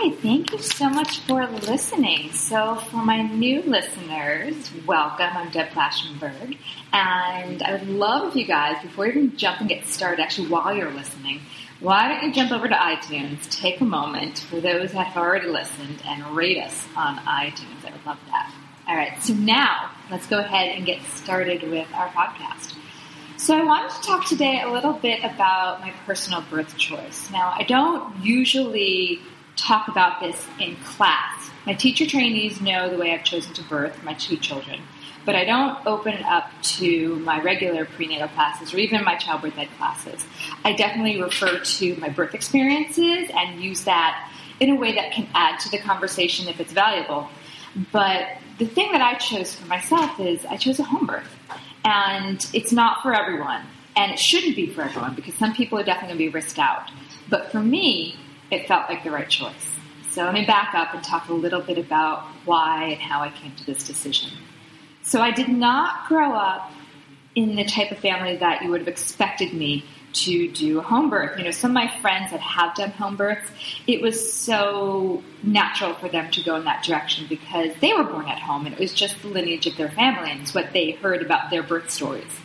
Thank you so much for listening. So, for my new listeners, welcome. I'm Deb Flashenberg, and I would love if you guys, before you even jump and get started, actually while you're listening, why don't you jump over to iTunes, take a moment for those that have already listened, and rate us on iTunes. I would love that. All right, so now let's go ahead and get started with our podcast. So, I wanted to talk today a little bit about my personal birth choice. Now, I don't usually talk about this in class. My teacher trainees know the way I've chosen to birth my two children, but I don't open it up to my regular prenatal classes or even my childbirth ed classes. I definitely refer to my birth experiences and use that in a way that can add to the conversation if it's valuable. But the thing that I chose for myself is I chose a home birth. And it's not for everyone. And it shouldn't be for everyone because some people are definitely going to be risked out. But for me, it felt like the right choice. So let me back up and talk a little bit about why and how I came to this decision. So I did not grow up in the type of family that you would have expected me to do a home birth. You know, some of my friends that have done home births, it was so natural for them to go in that direction because they were born at home and it was just the lineage of their family and it's what they heard about their birth stories.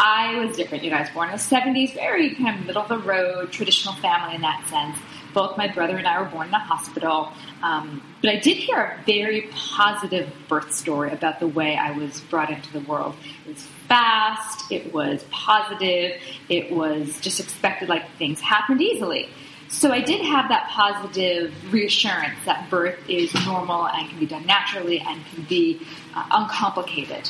I was different. You know, I was born in the 70s, very kind of middle of the road, traditional family in that sense both my brother and I were born in a hospital. Um, but I did hear a very positive birth story about the way I was brought into the world. It was fast, it was positive, it was just expected like things happened easily. So I did have that positive reassurance that birth is normal and can be done naturally and can be uh, uncomplicated.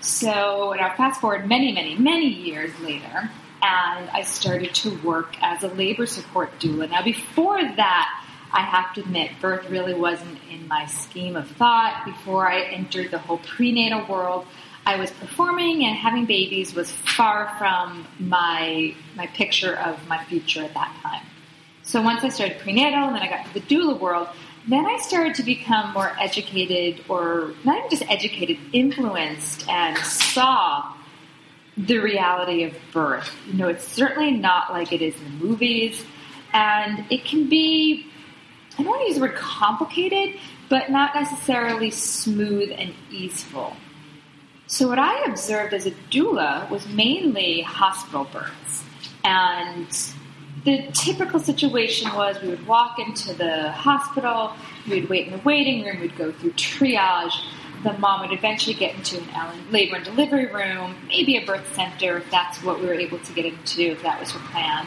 So now fast forward many, many, many years later, and I started to work as a labor support doula. Now, before that, I have to admit, birth really wasn't in my scheme of thought. Before I entered the whole prenatal world, I was performing and having babies was far from my my picture of my future at that time. So once I started prenatal and then I got to the doula world, then I started to become more educated or not even just educated, influenced and saw the reality of birth. You know, it's certainly not like it is in the movies, and it can be, I don't want to use the word complicated, but not necessarily smooth and easeful. So, what I observed as a doula was mainly hospital births. And the typical situation was we would walk into the hospital, we'd wait in the waiting room, we'd go through triage, the mom would eventually get into an labor and delivery room, maybe a birth center if that's what we were able to get into, if that was her plan.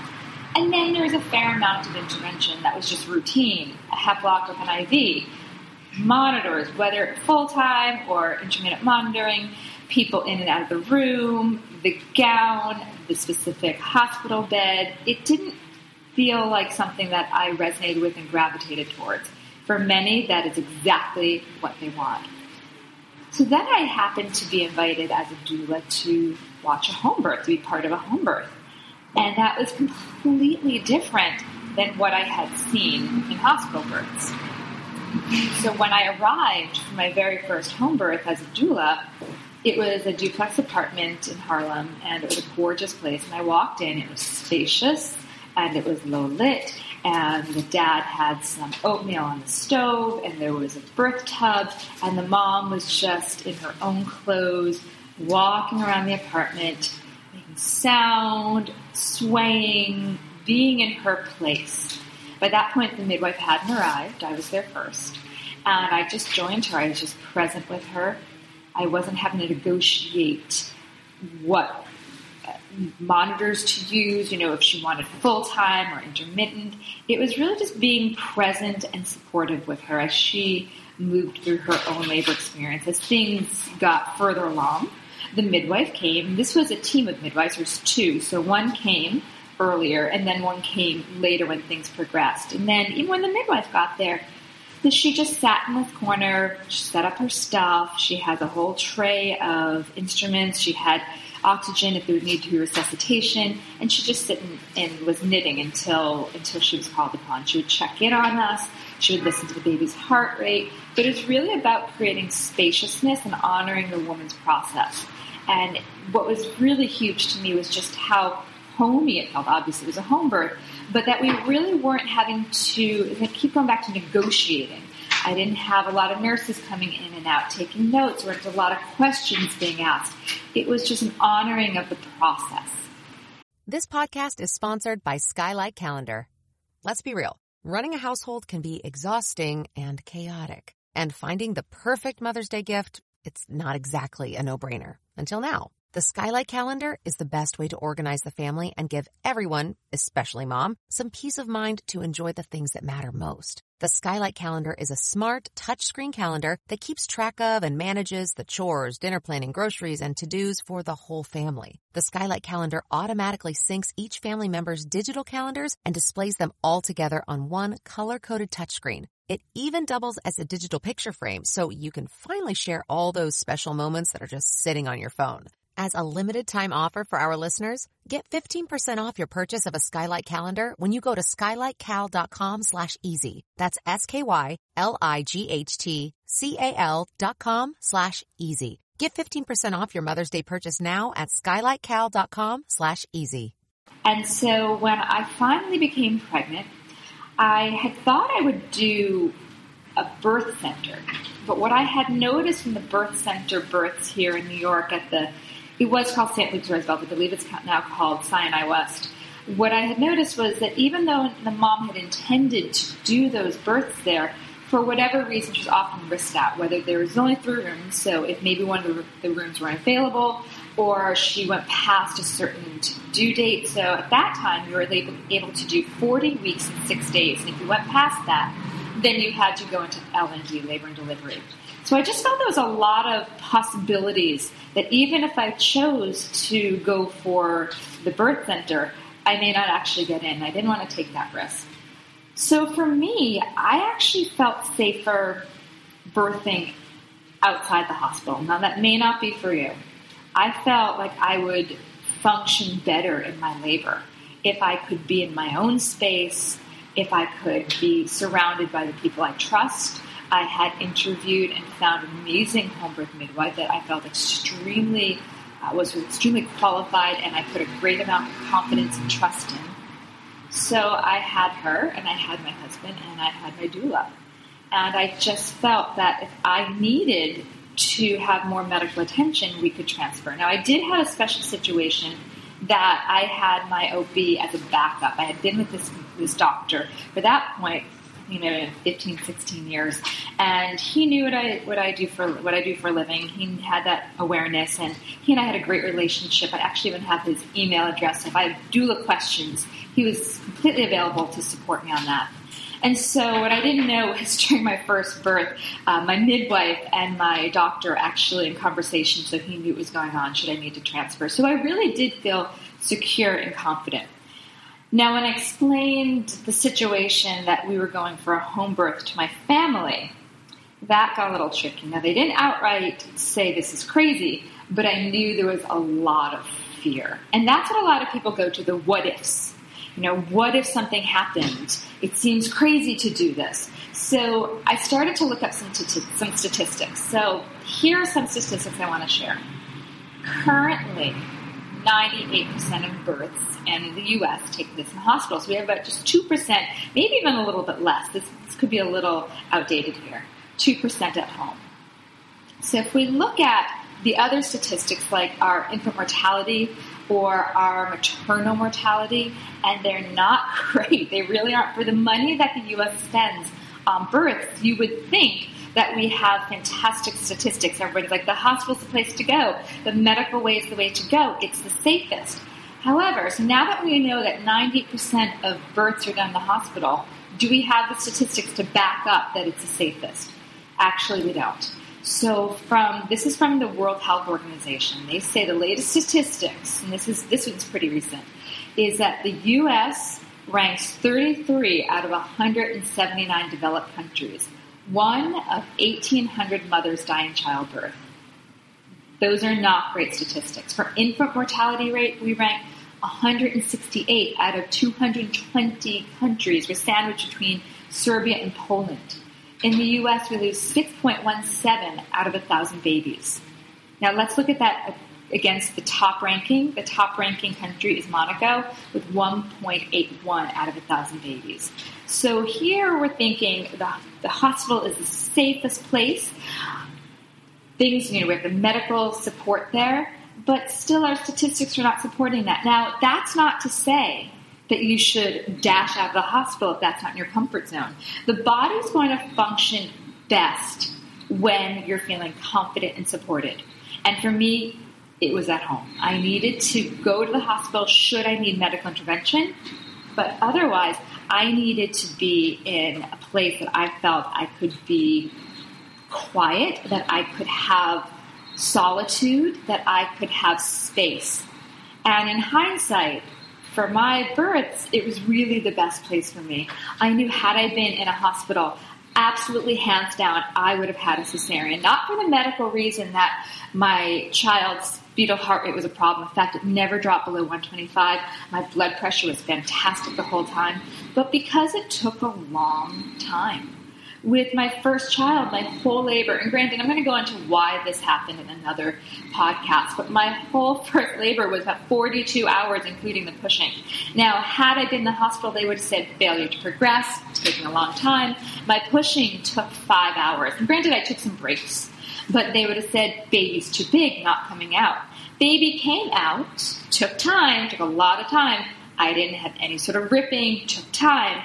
And then there was a fair amount of intervention that was just routine, a hep lock with an IV, monitors, whether full time or intermittent monitoring, people in and out of the room, the gown, the specific hospital bed. It didn't feel like something that I resonated with and gravitated towards. For many, that is exactly what they want. So then I happened to be invited as a doula to watch a home birth, to be part of a home birth. And that was completely different than what I had seen in hospital births. So when I arrived for my very first home birth as a doula, it was a duplex apartment in Harlem and it was a gorgeous place. And I walked in, it was spacious and it was low lit and the dad had some oatmeal on the stove, and there was a birth tub, and the mom was just in her own clothes, walking around the apartment, making sound, swaying, being in her place. By that point, the midwife hadn't arrived. I was there first. And I just joined her. I was just present with her. I wasn't having to negotiate what monitors to use, you know, if she wanted full time or intermittent. It was really just being present and supportive with her as she moved through her own labor experience. As things got further along, the midwife came. This was a team of midwives, there's two. So one came earlier and then one came later when things progressed. And then even when the midwife got there, she just sat in this corner, she set up her stuff. She has a whole tray of instruments. She had oxygen if there would need to be resuscitation, and she just sit and, and was knitting until until she was called upon. She would check in on us. She would listen to the baby's heart rate. But it's really about creating spaciousness and honoring the woman's process. And what was really huge to me was just how homey it felt. Obviously, it was a home birth, but that we really weren't having to I keep going back to negotiating. I didn't have a lot of nurses coming in and out taking notes, or a lot of questions being asked. It was just an honoring of the process. This podcast is sponsored by Skylight Calendar. Let's be real. Running a household can be exhausting and chaotic. And finding the perfect Mother's Day gift, it's not exactly a no-brainer. Until now. The Skylight Calendar is the best way to organize the family and give everyone, especially mom, some peace of mind to enjoy the things that matter most. The Skylight Calendar is a smart, touchscreen calendar that keeps track of and manages the chores, dinner planning, groceries, and to-dos for the whole family. The Skylight Calendar automatically syncs each family member's digital calendars and displays them all together on one color-coded touchscreen. It even doubles as a digital picture frame so you can finally share all those special moments that are just sitting on your phone. As a limited time offer for our listeners, get 15% off your purchase of a Skylight calendar when you go to skylightcal.com slash easy. That's S-K-Y-L-I-G-H-T-C-A-L dot com slash easy. Get 15% off your Mother's Day purchase now at skylightcal.com slash easy. And so when I finally became pregnant, I had thought I would do a birth center. But what I had noticed in the birth center births here in New York at the it was called St. Luke's Roosevelt. I believe it's now called Sinai West. What I had noticed was that even though the mom had intended to do those births there, for whatever reason, she was often risked out. Whether there was only three rooms, so if maybe one of the, rooms weren't available, or she went past a certain due date. So at that time, you were able, able to do 40 weeks and six days, and if you went past that, then you had to go into L&D, labor and delivery. So I just felt there was a lot of possibilities that even if I chose to go for the birth center, I may not actually get in. I didn't want to take that risk. So for me, I actually felt safer birthing outside the hospital. Now that may not be for you. I felt like I would function better in my labor if I could be in my own space, if I could be surrounded by the people I trust, I had interviewed and found an amazing home birth midwife that I felt extremely uh, was extremely qualified, and I put a great amount of confidence and trust in. So I had her, and I had my husband, and I had my doula, and I just felt that if I needed to have more medical attention, we could transfer. Now I did have a special situation that I had my OB as a backup. I had been with this this doctor for that point you know 15 16 years and he knew what i what i do for what i do for a living he had that awareness and he and i had a great relationship i actually even have his email address if i have doula questions he was completely available to support me on that and so what I didn't know was during my first birth, uh, my midwife and my doctor actually in conversation, so he knew what was going on. Should I need to transfer? So I really did feel secure and confident. Now, when I explained the situation that we were going for a home birth to my family, that got a little tricky. Now, they didn't outright say this is crazy, but I knew there was a lot of fear. And that's what a lot of people go to the what ifs. You know, what if something happened? It seems crazy to do this. So I started to look up some, t- some statistics. So here are some statistics I want to share. Currently, 98% of births in the U.S. take place in hospitals. We have about just 2%, maybe even a little bit less. This, this could be a little outdated here. 2% at home. So if we look at the other statistics like our infant mortality or our maternal mortality, and they're not great. They really aren't. For the money that the U.S. spends on births, you would think that we have fantastic statistics. Everybody's like, the hospital's the place to go. The medical way is the way to go. It's the safest. However, so now that we know that 90% of births are done in the hospital, do we have the statistics to back up that it's the safest? Actually, we don't. So from this is from the World Health Organization. They say the latest statistics, and this is this one's pretty recent, is that the U.S. ranks 33 out of 179 developed countries. One of 1,800 mothers die in childbirth. Those are not great statistics. For infant mortality rate, we rank 168 out of 220 countries. We're sandwiched between Serbia and Poland. In the US, we lose 6.17 out of 1,000 babies. Now let's look at that against the top ranking. The top ranking country is Monaco with 1.81 out of 1,000 babies. So here we're thinking the, the hospital is the safest place. Things, you know, we have the medical support there, but still our statistics are not supporting that. Now, that's not to say that you should dash out of the hospital if that's not in your comfort zone. The body's going to function best when you're feeling confident and supported. And for me, it was at home. I needed to go to the hospital should I need medical intervention, but otherwise, I needed to be in a place that I felt I could be quiet, that I could have solitude, that I could have space. And in hindsight, for my births, it was really the best place for me. I knew had I been in a hospital, absolutely hands down, I would have had a cesarean. Not for the medical reason that my child's fetal heart rate was a problem. In fact, it never dropped below 125. My blood pressure was fantastic the whole time, but because it took a long time with my first child, my whole labor, and granted, I'm going to go into why this happened in another podcast, but my whole first labor was about 42 hours, including the pushing. Now, had I been in the hospital, they would have said failure to progress, taking a long time. My pushing took five hours. And granted, I took some breaks, but they would have said baby's too big, not coming out. Baby came out, took time, took a lot of time. I didn't have any sort of ripping, took time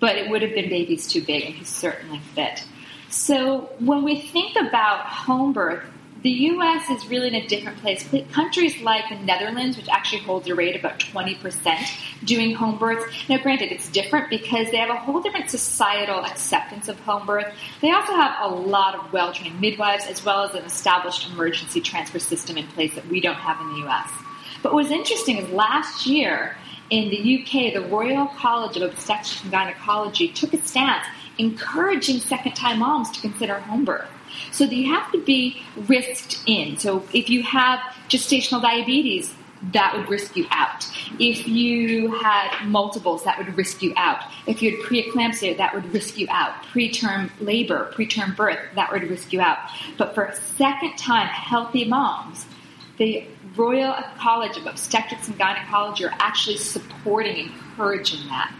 but it would have been baby's too big, and he certainly fit. So when we think about home birth, the U.S. is really in a different place. Countries like the Netherlands, which actually holds a rate about 20% doing home births. Now, granted, it's different because they have a whole different societal acceptance of home birth. They also have a lot of well-trained midwives as well as an established emergency transfer system in place that we don't have in the U.S. But what's interesting is last year, in the UK, the Royal College of Obstetrics and Gynecology took a stance encouraging second time moms to consider home birth. So you have to be risked in. So if you have gestational diabetes, that would risk you out. If you had multiples, that would risk you out. If you had preeclampsia, that would risk you out. Preterm labor, preterm birth, that would risk you out. But for second time healthy moms, the Royal College of Obstetrics and Gynecology are actually supporting, encouraging that.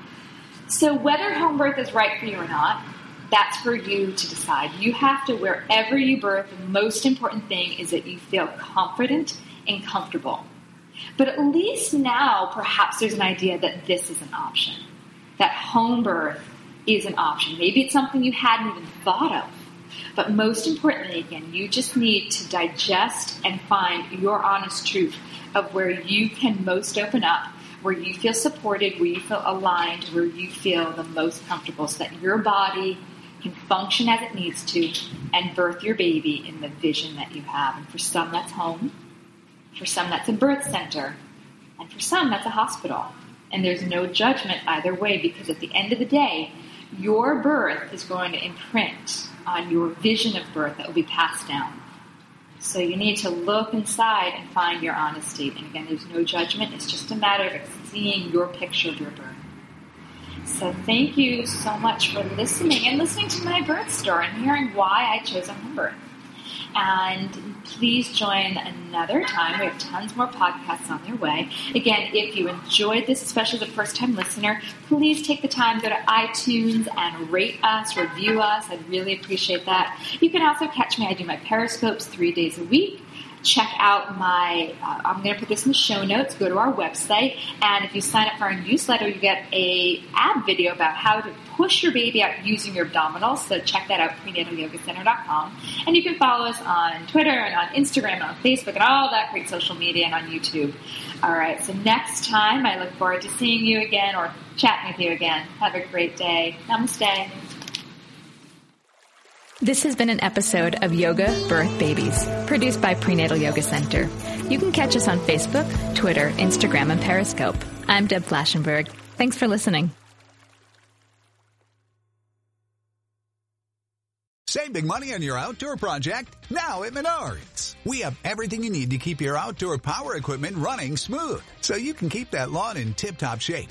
So whether home birth is right for you or not, that's for you to decide. You have to, wherever you birth, the most important thing is that you feel confident and comfortable. But at least now, perhaps there's an idea that this is an option, that home birth is an option. Maybe it's something you hadn't even thought of. But most importantly, again, you just need to digest and find your honest truth of where you can most open up, where you feel supported, where you feel aligned, where you feel the most comfortable so that your body can function as it needs to and birth your baby in the vision that you have. And for some, that's home. For some, that's a birth center. And for some, that's a hospital. And there's no judgment either way because at the end of the day, your birth is going to imprint on your vision of birth that will be passed down. So you need to look inside and find your honesty. And again, there's no judgment. It's just a matter of seeing your picture of your birth. So thank you so much for listening and listening to my birth story and hearing why I chose a home birth. And please join another time. We have tons more podcasts on their way. Again, if you enjoyed this, especially the first time listener, please take the time, go to iTunes and rate us, review us. I'd really appreciate that. You can also catch me. I do my periscopes three days a week check out my, uh, I'm going to put this in the show notes, go to our website, and if you sign up for our newsletter, you get a ad video about how to push your baby out using your abdominals. So check that out, prenatalyogacenter.com. And you can follow us on Twitter and on Instagram and on Facebook and all that great social media and on YouTube. All right, so next time I look forward to seeing you again or chatting with you again. Have a great day. Namaste. This has been an episode of Yoga Birth Babies, produced by Prenatal Yoga Center. You can catch us on Facebook, Twitter, Instagram, and Periscope. I'm Deb Flashenberg. Thanks for listening. Save big money on your outdoor project now at Menards. We have everything you need to keep your outdoor power equipment running smooth so you can keep that lawn in tip top shape